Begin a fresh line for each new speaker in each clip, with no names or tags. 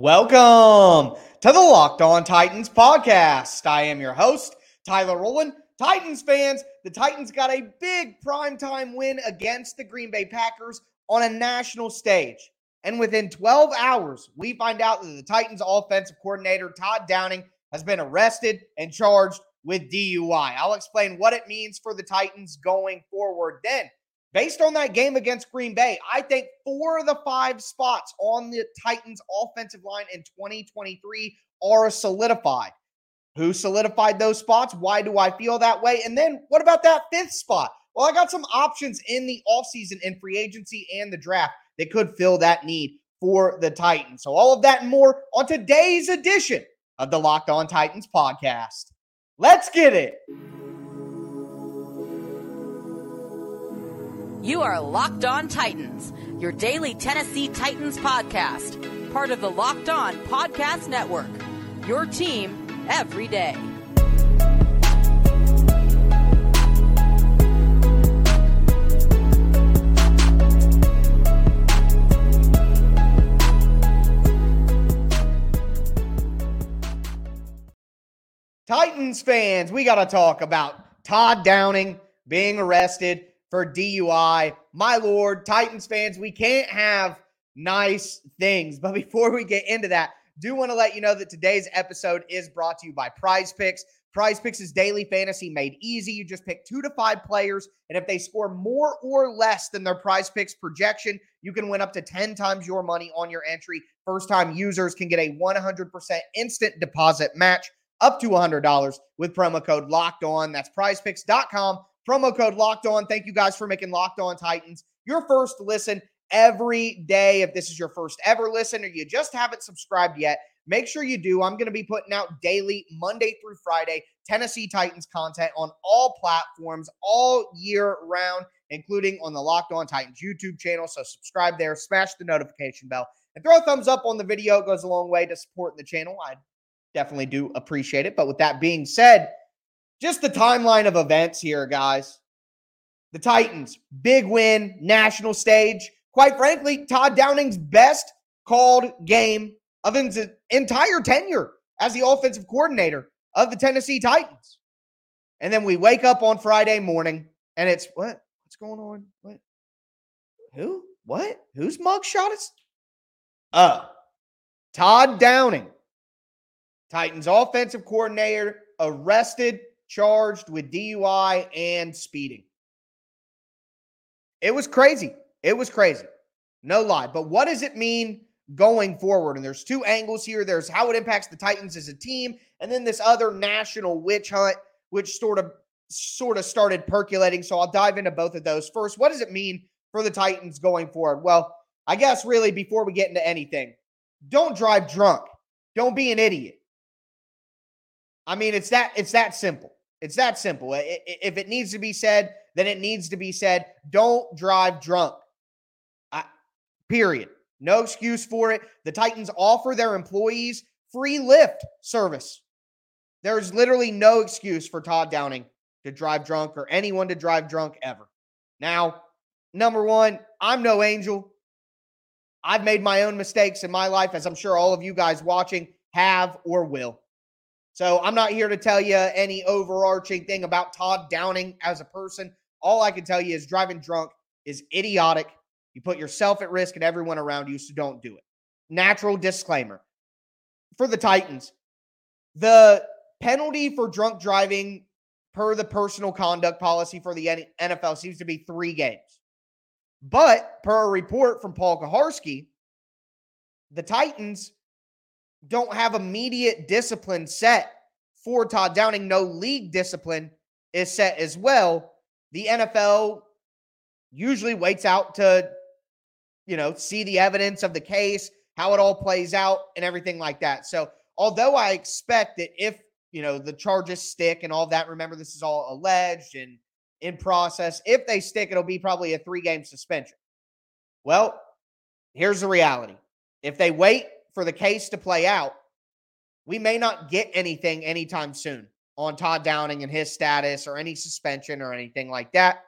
Welcome to the Locked On Titans podcast. I am your host, Tyler Rowland. Titans fans, the Titans got a big primetime win against the Green Bay Packers on a national stage. And within 12 hours, we find out that the Titans offensive coordinator, Todd Downing, has been arrested and charged with DUI. I'll explain what it means for the Titans going forward. Then, based on that game against Green Bay, I think four of the five spots on the Titans offensive line in 2023 are solidified. Who solidified those spots? Why do I feel that way? And then what about that fifth spot? Well, I got some options in the offseason in free agency and the draft that could fill that need for the Titans. So, all of that and more on today's edition of the Locked On Titans podcast. Let's get it.
You are Locked On Titans, your daily Tennessee Titans podcast, part of the Locked On Podcast Network. Your team every day.
Titans fans, we got to talk about Todd Downing being arrested for DUI. My lord, Titans fans, we can't have nice things. But before we get into that, do want to let you know that today's episode is brought to you by Prize Picks. Prize Picks is daily fantasy made easy. You just pick two to five players, and if they score more or less than their Prize Picks projection, you can win up to 10 times your money on your entry. First time users can get a 100% instant deposit match up to $100 with promo code locked on. That's prizepicks.com. Promo code locked on. Thank you guys for making Locked On Titans your first listen every day. If this is your first ever listen or you just haven't subscribed yet, make sure you do. I'm going to be putting out daily, Monday through Friday, Tennessee Titans content on all platforms all year round, including on the Locked On Titans YouTube channel. So subscribe there, smash the notification bell, and throw a thumbs up on the video. It goes a long way to supporting the channel. I definitely do appreciate it. But with that being said, just the timeline of events here, guys. The Titans, big win, national stage. Quite frankly, Todd Downing's best called game of his entire tenure as the offensive coordinator of the Tennessee Titans. And then we wake up on Friday morning and it's what? What's going on? What? Who? What? Whose mugshot is? Uh, Todd Downing, Titans offensive coordinator, arrested, charged with DUI and speeding. It was crazy. It was crazy. No lie. But what does it mean going forward? And there's two angles here. There's how it impacts the Titans as a team, and then this other national witch hunt, which sort of sort of started percolating. So I'll dive into both of those. First, what does it mean for the Titans going forward? Well, I guess really before we get into anything, don't drive drunk. Don't be an idiot. I mean, it's that it's that simple. It's that simple. If it needs to be said, then it needs to be said. Don't drive drunk. I, period. No excuse for it. The Titans offer their employees free Lyft service. There's literally no excuse for Todd Downing to drive drunk or anyone to drive drunk ever. Now, number one, I'm no angel. I've made my own mistakes in my life, as I'm sure all of you guys watching have or will. So I'm not here to tell you any overarching thing about Todd Downing as a person. All I can tell you is driving drunk is idiotic. You put yourself at risk and everyone around you, so don't do it. Natural disclaimer for the Titans the penalty for drunk driving per the personal conduct policy for the NFL seems to be three games. But per a report from Paul Kuharsky, the Titans don't have immediate discipline set for Todd Downing. No league discipline is set as well. The NFL usually waits out to, you know, see the evidence of the case, how it all plays out, and everything like that. So, although I expect that if, you know, the charges stick and all that, remember, this is all alleged and in process. If they stick, it'll be probably a three game suspension. Well, here's the reality if they wait for the case to play out, we may not get anything anytime soon on Todd Downing and his status or any suspension or anything like that.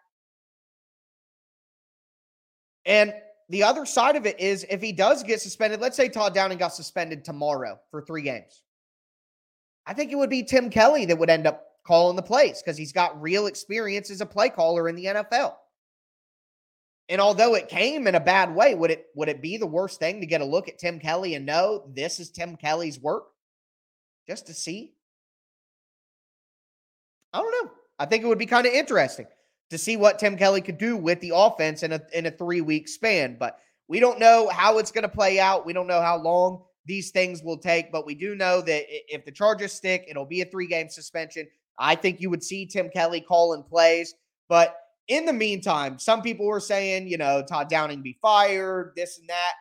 And the other side of it is if he does get suspended, let's say Todd Downing got suspended tomorrow for three games. I think it would be Tim Kelly that would end up calling the plays because he's got real experience as a play caller in the NFL. And although it came in a bad way, would it would it be the worst thing to get a look at Tim Kelly and know this is Tim Kelly's work? Just to see? I don't know. I think it would be kind of interesting to see what Tim Kelly could do with the offense in a in a 3-week span, but we don't know how it's going to play out. We don't know how long these things will take, but we do know that if the charges stick, it'll be a 3-game suspension. I think you would see Tim Kelly calling plays, but in the meantime, some people were saying, you know, Todd Downing be fired, this and that.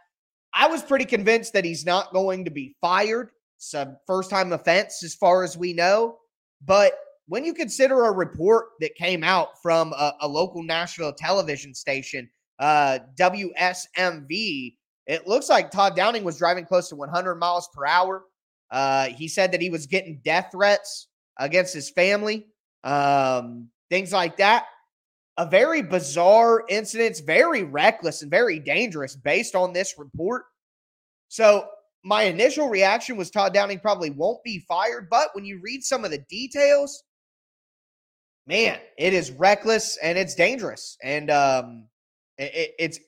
I was pretty convinced that he's not going to be fired. It's a first time offense, as far as we know. But when you consider a report that came out from a, a local Nashville television station, uh, WSMV, it looks like Todd Downing was driving close to 100 miles per hour. Uh, he said that he was getting death threats against his family, um, things like that a very bizarre incident. Very reckless and very dangerous based on this report. So, my initial reaction was Todd Downing probably won't be fired. But when you read some of the details, man, it is reckless and it's dangerous. And um, it, it's,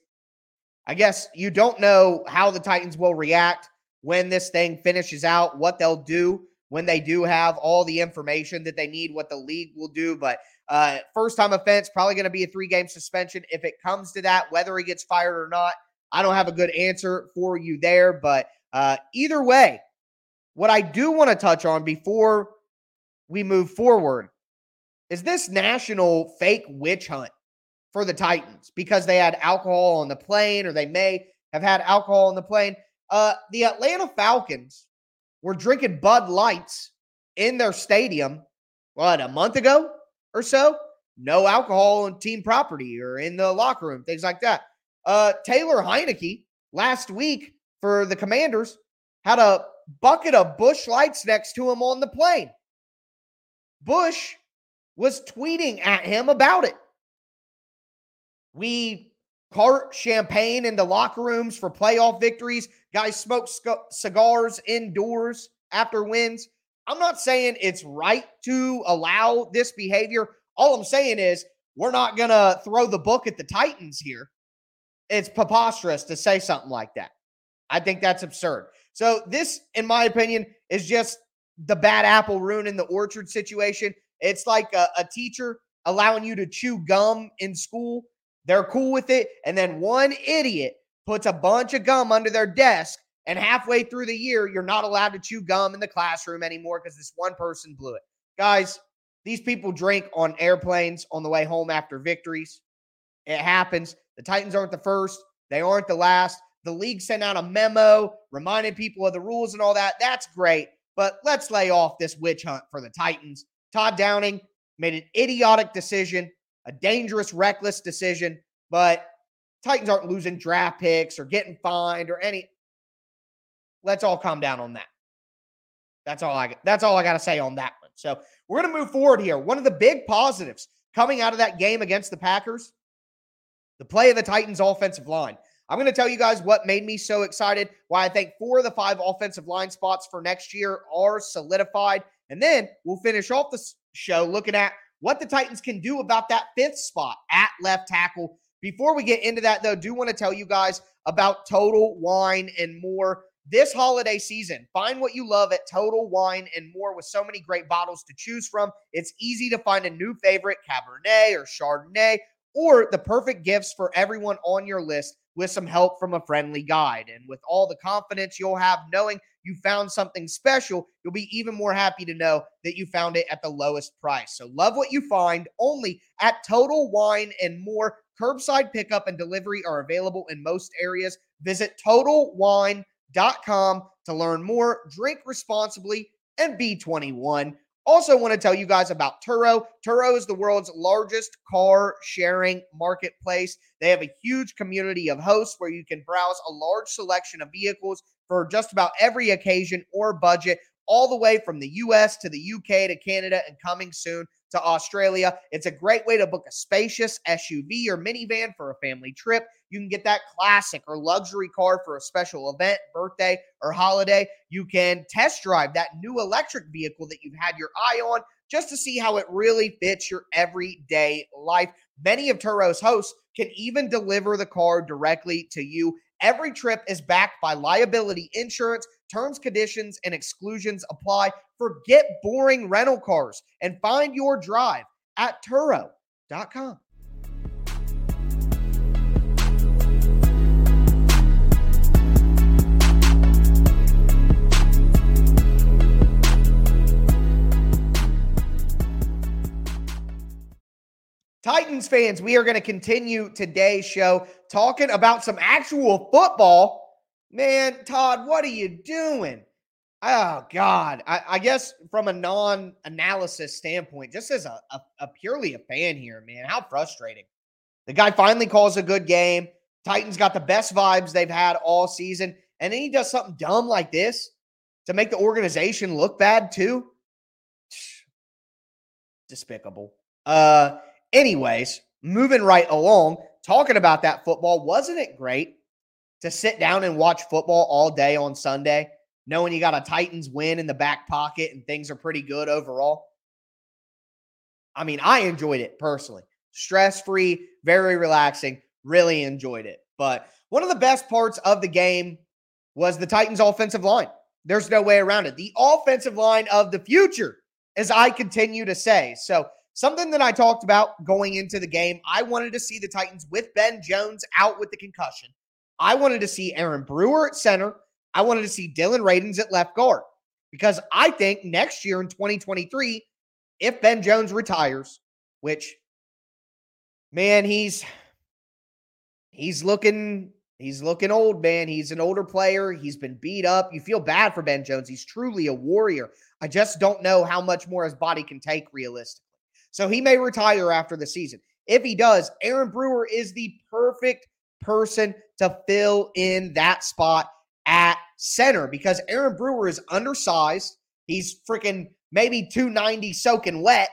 I guess you don't know how the Titans will react when this thing finishes out, what they'll do when they do have all the information that they need, what the league will do. But uh, first time offense, probably going to be a three game suspension. If it comes to that, whether he gets fired or not, I don't have a good answer for you there. But uh, either way, what I do want to touch on before we move forward is this national fake witch hunt for the Titans because they had alcohol on the plane or they may have had alcohol on the plane. Uh, the Atlanta Falcons were drinking Bud Lights in their stadium, what, a month ago? Or so, no alcohol on team property or in the locker room, things like that. Uh, Taylor Heinicke last week for the Commanders had a bucket of Busch Lights next to him on the plane. Busch was tweeting at him about it. We cart champagne into locker rooms for playoff victories. Guys smoke sc- cigars indoors after wins. I'm not saying it's right to allow this behavior. All I'm saying is we're not going to throw the book at the Titans here. It's preposterous to say something like that. I think that's absurd. So, this, in my opinion, is just the bad apple ruining the orchard situation. It's like a, a teacher allowing you to chew gum in school. They're cool with it. And then one idiot puts a bunch of gum under their desk and halfway through the year, you're not allowed to chew gum in the classroom anymore because this one person blew it. Guys, these people drink on airplanes on the way home after victories. It happens. The Titans aren't the first, they aren't the last. The league sent out a memo reminding people of the rules and all that. That's great. But let's lay off this witch hunt for the Titans. Todd Downing made an idiotic decision, a dangerous, reckless decision, but Titans aren't losing draft picks or getting fined or any let's all calm down on that. That's all I that's all I got to say on that one. So we're going to move forward here. One of the big positives coming out of that game against the Packers, the play of the Titans offensive line. I'm going to tell you guys what made me so excited, why I think four of the five offensive line spots for next year are solidified. And then we'll finish off the show looking at what the Titans can do about that fifth spot at left tackle. Before we get into that, though, do want to tell you guys about Total Wine and More this holiday season. Find what you love at Total Wine and More with so many great bottles to choose from. It's easy to find a new favorite, Cabernet or Chardonnay, or the perfect gifts for everyone on your list with some help from a friendly guide. And with all the confidence you'll have knowing you found something special, you'll be even more happy to know that you found it at the lowest price. So love what you find only at Total Wine and More. Curbside pickup and delivery are available in most areas. Visit Total Wine com to learn more, drink responsibly, and be 21. Also, want to tell you guys about Turo. Turo is the world's largest car sharing marketplace. They have a huge community of hosts where you can browse a large selection of vehicles for just about every occasion or budget. All the way from the US to the UK to Canada and coming soon to Australia. It's a great way to book a spacious SUV or minivan for a family trip. You can get that classic or luxury car for a special event, birthday, or holiday. You can test drive that new electric vehicle that you've had your eye on just to see how it really fits your everyday life. Many of Turo's hosts can even deliver the car directly to you. Every trip is backed by liability insurance. Terms, conditions, and exclusions apply. Forget boring rental cars and find your drive at Turo.com. Titans fans, we are going to continue today's show talking about some actual football. Man, Todd, what are you doing? Oh, God. I, I guess from a non analysis standpoint, just as a, a, a purely a fan here, man, how frustrating. The guy finally calls a good game. Titans got the best vibes they've had all season. And then he does something dumb like this to make the organization look bad, too. Despicable. Uh, Anyways, moving right along, talking about that football, wasn't it great to sit down and watch football all day on Sunday, knowing you got a Titans win in the back pocket and things are pretty good overall? I mean, I enjoyed it personally. Stress free, very relaxing, really enjoyed it. But one of the best parts of the game was the Titans' offensive line. There's no way around it. The offensive line of the future, as I continue to say. So, Something that I talked about going into the game, I wanted to see the Titans with Ben Jones out with the concussion. I wanted to see Aaron Brewer at center. I wanted to see Dillon Radunz at left guard because I think next year in 2023, if Ben Jones retires, which man, he's he's looking he's looking old, man. He's an older player. He's been beat up. You feel bad for Ben Jones. He's truly a warrior. I just don't know how much more his body can take realistically. So he may retire after the season. If he does, Aaron Brewer is the perfect person to fill in that spot at center because Aaron Brewer is undersized. He's freaking maybe 290 soaking wet.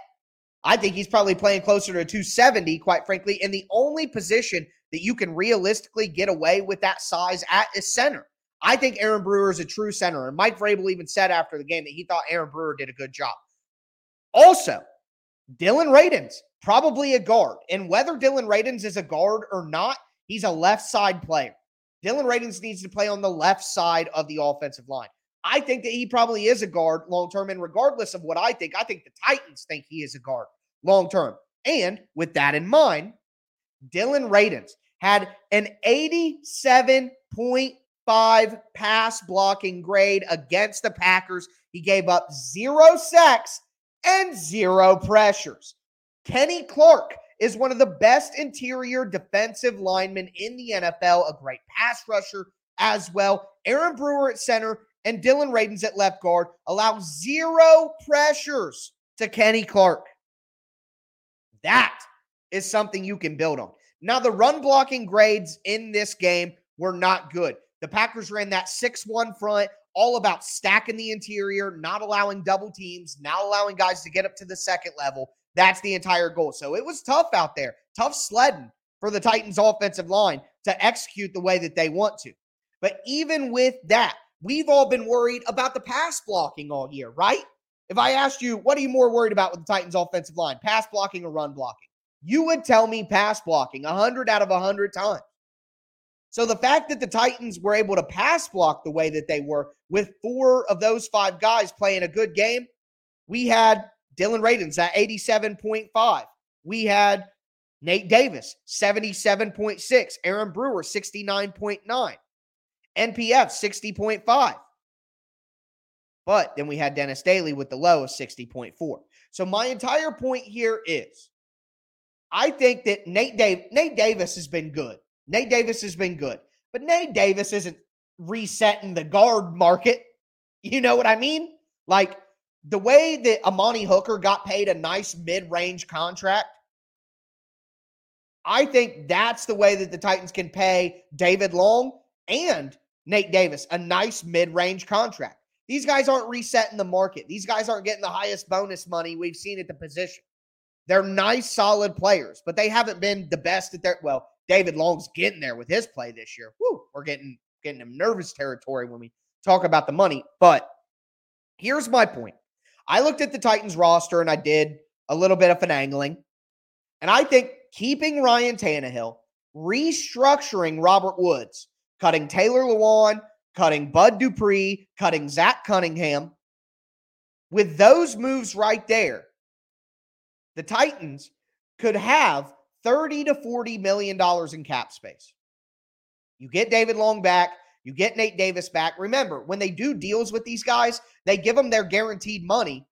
I think he's probably playing closer to 270, quite frankly. And the only position that you can realistically get away with that size at is center. I think Aaron Brewer is a true center. And Mike Vrabel even said after the game that he thought Aaron Brewer did a good job. Also, Dillon Radunz, probably a guard. And whether Dillon Radunz is a guard or not, he's a left side player. Dillon Radunz needs to play on the left side of the offensive line. I think that he probably is a guard long term. And regardless of what I think, I think the Titans think he is a guard long term. And with that in mind, Dillon Radunz had an 87.5 pass blocking grade against the Packers. He gave up zero sacks and zero pressures. Kenny Clark is one of the best interior defensive linemen in the NFL, a great pass rusher as well. Aaron Brewer at center and Dillon Radunz at left guard allow zero pressures to Kenny Clark. That is something you can build on. Now, the run blocking grades in this game were not good. The Packers ran that 6 1 front all about stacking the interior, not allowing double teams, not allowing guys to get up to the second level. That's the entire goal. So it was tough out there, tough sledding for the Titans offensive line to execute the way that they want to. But even with that, we've all been worried about the pass blocking all year, right? If I asked you, what are you more worried about with the Titans offensive line, pass blocking or run blocking? You would tell me pass blocking 100 out of 100 times. So the fact that the Titans were able to pass block the way that they were with four of those five guys playing a good game, we had Dillon Radunz at 87.5. We had Nate Davis, 77.6. Aaron Brewer, 69.9. NPF, 60.5. But then we had Dennis Daly with the low of 60.4. So my entire point here is I think that Nate, Dave, Nate Davis has been good. Nate Davis has been good, but Nate Davis isn't resetting the guard market. You know what I mean? Like the way that Amani Hooker got paid a nice mid range contract, I think that's the way that the Titans can pay David Long and Nate Davis a nice mid range contract. These guys aren't resetting the market. These guys aren't getting the highest bonus money we've seen at the position. They're nice, solid players, but they haven't been the best at their. Well, David Long's getting there with his play this year. Woo, we're getting getting him nervous territory when we talk about the money. But here's my point. I looked at the Titans roster and I did a little bit of finagling. And I think keeping Ryan Tannehill, restructuring Robert Woods, cutting Taylor Lewan, cutting Bud Dupree, cutting Zach Cunningham, with those moves right there, the Titans could have 30 to 40 million dollars in cap space. You get David Long back, you get Nate Davis back. Remember, when they do deals with these guys, they give them their guaranteed money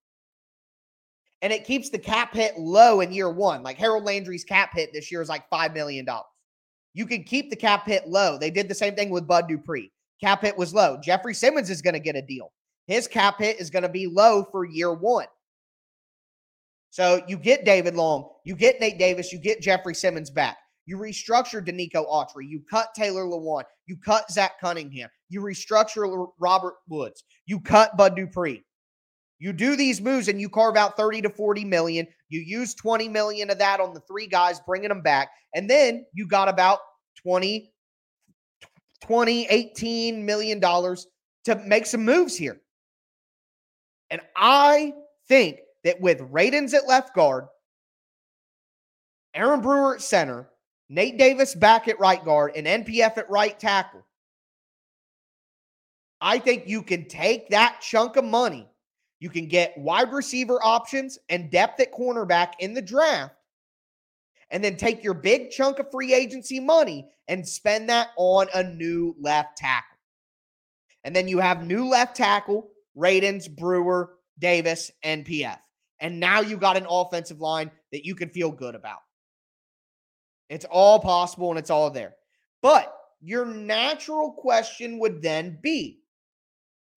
and it keeps the cap hit low in year one. Like Harold Landry's cap hit this year is like $5 million. You can keep the cap hit low. They did the same thing with Bud Dupree. Cap hit was low. Jeffrey Simmons is going to get a deal. His cap hit is going to be low for year one. So you get David Long, you get Nate Davis, you get Jeffrey Simmons back. You restructure Denico Autry. You cut Taylor Lewan. You cut Zach Cunningham. You restructure Robert Woods. You cut Bud Dupree. You do these moves and you carve out 30 to 40 million. You use 20 million of that on the three guys, bringing them back. And then you got about 20, 20, 18 million dollars to make some moves here. And I think that with Radunz at left guard, Aaron Brewer at center, Nate Davis back at right guard, and NPF at right tackle, I think you can take that chunk of money you can get wide receiver options and depth at cornerback in the draft, and then take your big chunk of free agency money and spend that on a new left tackle. And then you have new left tackle, Radunz, Brewer, Davis, NPF. And now you've got an offensive line that you can feel good about. It's all possible and it's all there. But your natural question would then be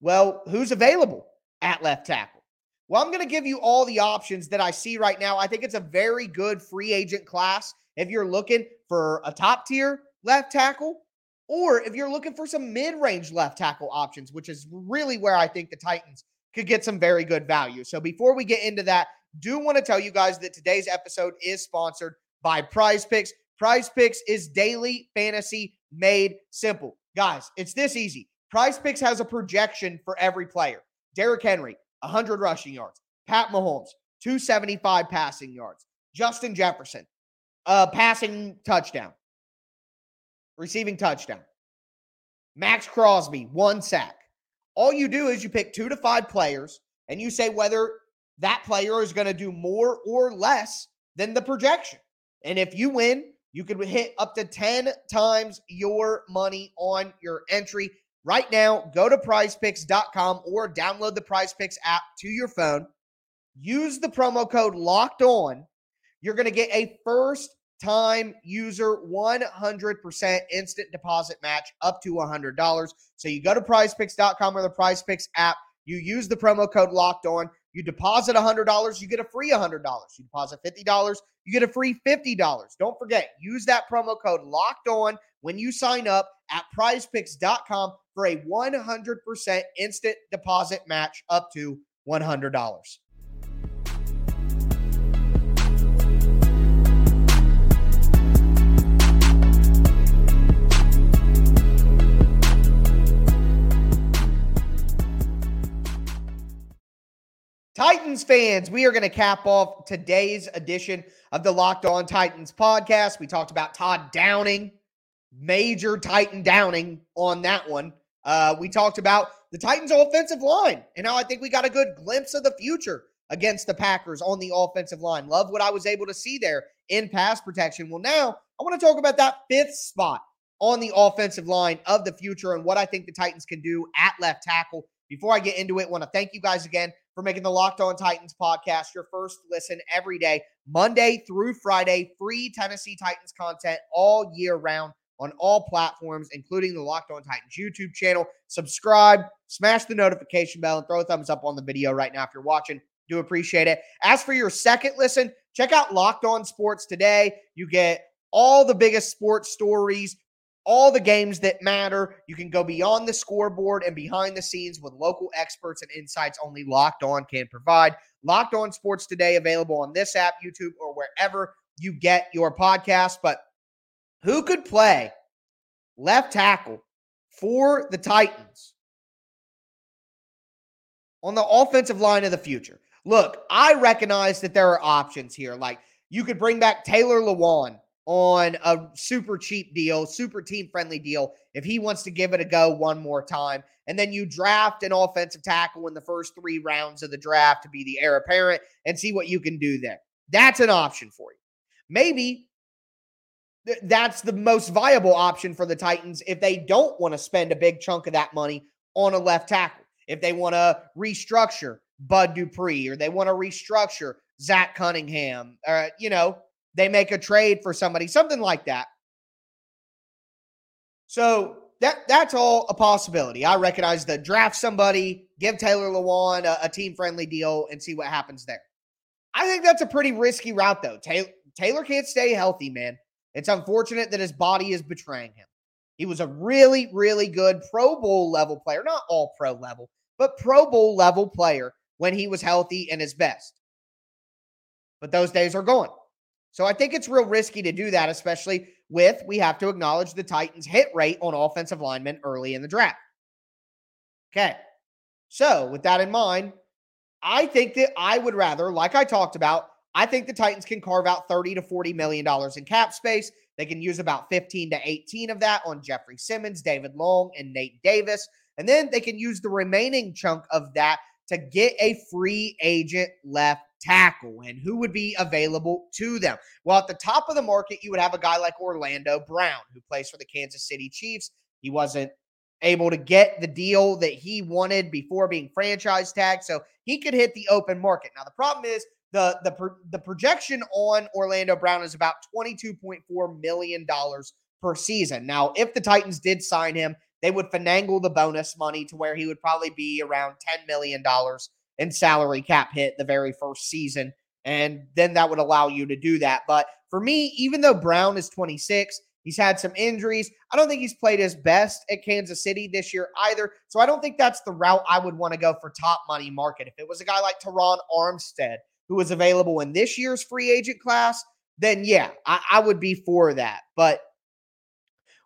well, who's available? at left tackle? Well, I'm going to give you all the options that I see right now. I think it's a very good free agent class if you're looking for a top tier left tackle or if you're looking for some mid range left tackle options, which is really where I think the Titans could get some very good value. So before we get into that, do want to tell you guys that today's episode is sponsored by Prize Picks. Prize Picks is daily fantasy made simple. Guys, it's this easy. Prize Picks has a projection for every player. Derrick Henry, 100 rushing yards. Pat Mahomes, 275 passing yards. Justin Jefferson, a passing touchdown, receiving touchdown. Maxx Crosby, one sack. All you do is you pick two to five players and you say whether that player is going to do more or less than the projection. And if you win, you can hit up to 10 times your money on your entry. Right now, go to prizepicks.com or download the prizepicks app to your phone. Use the promo code locked on. You're going to get a first time user 100% instant deposit match up to $100. So you go to prizepicks.com or the prizepicks app. You use the promo code locked on. You deposit $100, you get a free $100. You deposit $50, you get a free $50. Don't forget, use that promo code locked on when you sign up at prizepicks.com for a 100% instant deposit match up to $100. Titans fans, we are going to cap off today's edition of the Locked On Titans podcast. We talked about Todd Downing, major Titan Downing on that one. Uh, we talked about the Titans' offensive line and how I think we got a good glimpse of the future against the Packers on the offensive line. Love what I was able to see there in pass protection. Well, now I want to talk about that fifth spot on the offensive line of the future and what I think the Titans can do at left tackle. Before I get into it, I want to thank you guys again for making the Locked On Titans podcast your first listen every day, Monday through Friday, free Tennessee Titans content all year round on all platforms, including the Locked On Titans YouTube channel. Subscribe, smash the notification bell, and throw a thumbs up on the video right now if you're watching. Do appreciate it. As for your second listen, check out Locked On Sports today. You get all the biggest sports stories all the games that matter. You can go beyond the scoreboard and behind the scenes with local experts and insights only Locked On can provide. Locked On Sports Today available on this app, YouTube, or wherever you get your podcast. But who could play left tackle for the Titans on the offensive line of the future? Look, I recognize that there are options here. Like you could bring back Taylor Lewan on a super cheap deal, super team friendly deal, if he wants to give it a go one more time. And then you draft an offensive tackle in the first three rounds of the draft to be the heir apparent and see what you can do there. That's an option for you. Maybe th- that's the most viable option for the Titans if they don't want to spend a big chunk of that money on a left tackle. If they want to restructure Bud Dupree or they want to restructure Zach Cunningham, or, you know, they make a trade for somebody, something like that. So that that's all a possibility. I recognize the draft somebody, give Taylor Lewan a, a team friendly deal, and see what happens there. I think that's a pretty risky route, though. Taylor, Taylor can't stay healthy, man. It's unfortunate that his body is betraying him. He was a really, really good Pro Bowl level player, not all pro level, but Pro Bowl level player when he was healthy and his best. But those days are gone. So I think it's real risky to do that, especially with we have to acknowledge the Titans' hit rate on offensive linemen early in the draft. Okay. So with that in mind, I think that I would rather, like I talked about, I think the Titans can carve out 30 to 40 million dollars in cap space. They can use about 15 to 18 of that on Jeffrey Simmons, David Long, and Nate Davis. And then they can use the remaining chunk of that to get a free agent left tackle and who would be available to them. Well, at the top of the market, you would have a guy like Orlando Brown, who plays for the Kansas City Chiefs. He wasn't able to get the deal that he wanted before being franchise tagged, so he could hit the open market. Now, the problem is the the the projection on Orlando Brown is about twenty two point four million dollars per season. Now, if the Titans did sign him, they would finagle the bonus money to where he would probably be around ten million dollars in salary cap hit the very first season. And then that would allow you to do that. But for me, even though Brown is 26, he's had some injuries. I don't think he's played his best at Kansas City this year either. So I don't think that's the route I would want to go for top money market. If it was a guy like Terron Armstead, who was available in this year's free agent class, then yeah, I, I would be for that. But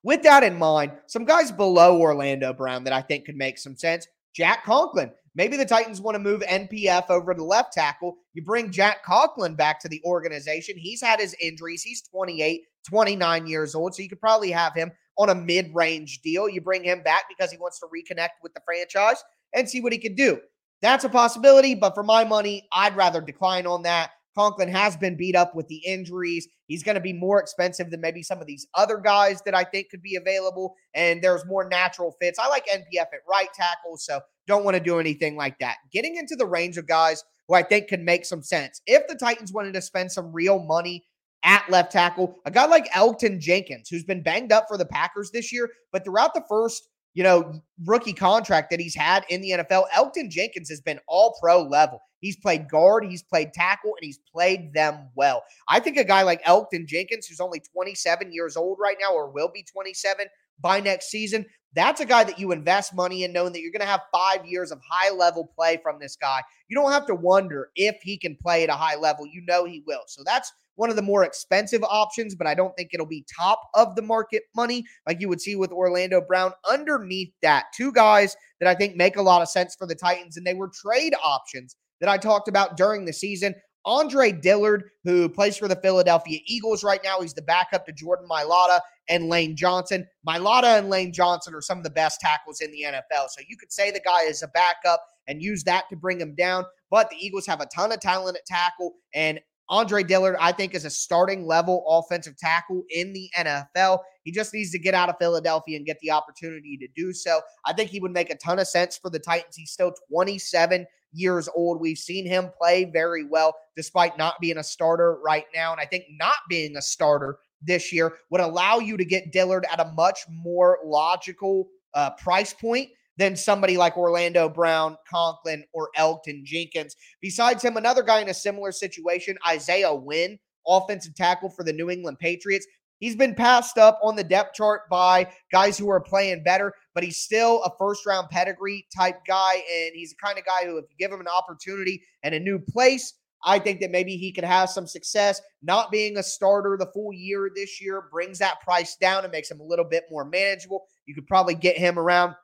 with that in mind, some guys below Orlando Brown that I think could make some sense. Jack Conklin. Maybe the Titans want to move NPF over to left tackle. You bring Jack Conklin back to the organization. He's had his injuries. He's 28, 29 years old. So you could probably have him on a mid range deal. You bring him back because he wants to reconnect with the franchise and see what he can do. That's a possibility. But for my money, I'd rather decline on that. Conklin has been beat up with the injuries. He's going to be more expensive than maybe some of these other guys that I think could be available. And there's more natural fits. I like NPF at right tackle, so don't want to do anything like that. Getting into the range of guys who I think could make some sense. If the Titans wanted to spend some real money at left tackle, a guy like Elgton Jenkins, who's been banged up for the Packers this year, but throughout the first you know, rookie contract that he's had in the NFL. Elgton Jenkins has been all pro level. He's played guard, he's played tackle, and he's played them well. I think a guy like Elgton Jenkins, who's only 27 years old right now, or will be 27 by next season, that's a guy that you invest money in, knowing that you're going to have five years of high level play from this guy. You don't have to wonder if he can play at a high level. You know he will. So that's one of the more expensive options, but I don't think it'll be top of the market money like you would see with Orlando Brown. Underneath that, two guys that I think make a lot of sense for the Titans, and they were trade options that I talked about during the season. Andre Dillard, who plays for the Philadelphia Eagles right now, he's the backup to Jordan Mailata and Lane Johnson. Mailata and Lane Johnson are some of the best tackles in the NFL. So you could say the guy is a backup and use that to bring him down. But the Eagles have a ton of talent at tackle, and Andre Dillard, I think, is a starting level offensive tackle in the NFL. He just needs to get out of Philadelphia and get the opportunity to do so. I think he would make a ton of sense for the Titans. He's still 27 years old. We've seen him play very well despite not being a starter right now. And I think not being a starter this year would allow you to get Dillard at a much more logical uh, price point than somebody like Orlando Brown, Conklin, or Elgton Jenkins. Besides him, another guy in a similar situation, Isaiah Wynn, offensive tackle for the New England Patriots. He's been passed up on the depth chart by guys who are playing better, but he's still a first round pedigree type guy. And he's the kind of guy who, if you give him an opportunity and a new place, I think that maybe he could have some success. Not being a starter the full year this year brings that price down and makes him a little bit more manageable. You could probably get him around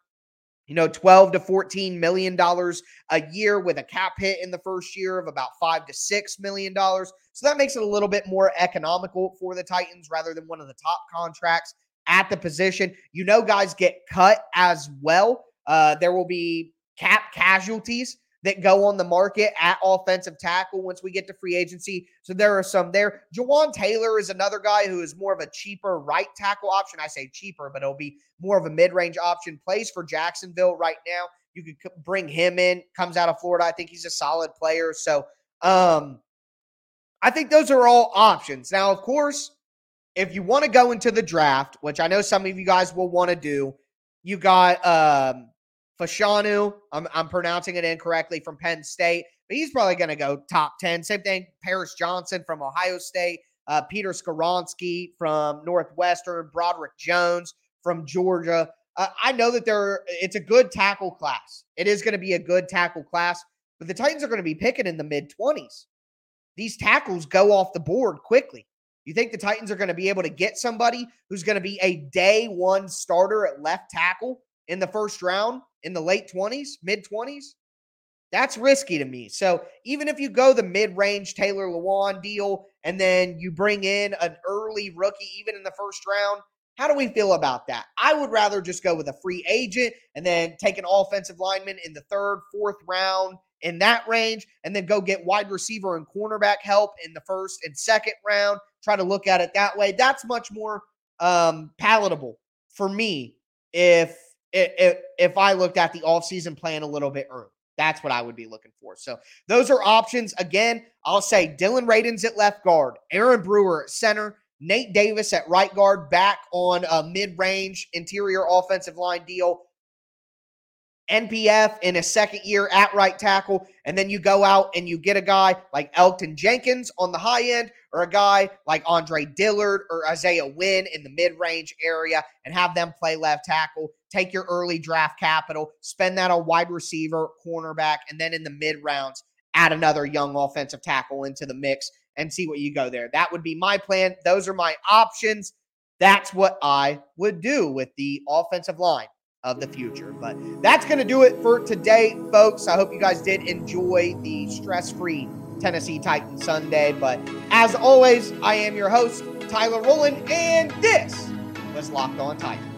you know 12 to 14 million dollars a year with a cap hit in the first year of about 5 to 6 million dollars. So that makes it a little bit more economical for the titans rather than one of the top contracts at the position. You know guys get cut as well. Uh, there will be cap casualties that go on the market at offensive tackle once we get to free agency. So there are some there. Jawaan Taylor is another guy who is more of a cheaper right tackle option. I say cheaper, but it'll be more of a mid range option. Plays for Jacksonville right now. You could bring him in, comes out of Florida. I think he's a solid player. So um, I think those are all options. Now, of course, if you want to go into the draft, which I know some of you guys will want to do, you got um, Fashanu, I'm, I'm pronouncing it incorrectly from Penn State, but he's probably going to go top 10. Same thing, Paris Johnson from Ohio State, uh, Peter Skoronski from Northwestern, Broderick Jones from Georgia. Uh, I know that there it's a good tackle class. It is going to be a good tackle class, but the Titans are going to be picking in the mid 20s. These tackles go off the board quickly. You think the Titans are going to be able to get somebody who's going to be a day one starter at left tackle in the first round in the late 20s, mid 20s, that's risky to me. So even if you go the mid range Taylor Lewan deal and then you bring in an early rookie, even in the first round, how do we feel about that? I would rather just go with a free agent and then take an offensive lineman in the third, fourth round in that range, and then go get wide receiver and cornerback help in the first and second round. Try to look at it that way. That's much more um, palatable for me if if, if I looked at the offseason plan a little bit early. That's what I would be looking for. So those are options. Again, I'll say Dillon Radunz at left guard, Aaron Brewer at center, Nate Davis at right guard, back on a mid range interior offensive line deal. NPF in a second year at right tackle, and then you go out and you get a guy like Elgton Jenkins on the high end, or a guy like Andre Dillard or Isaiah Wynn in the mid range area, and have them play left tackle. Take your early draft capital, spend that on wide receiver, cornerback, and then in the mid rounds, add another young offensive tackle into the mix and see what you go there. That would be my plan. Those are my options. That's what I would do with the offensive line of the future. But that's going to do it for today, folks. I hope you guys did enjoy the stress free Tennessee Titans Sunday. But as always, I am your host, Tyler Rowland, and this was Locked On Titans.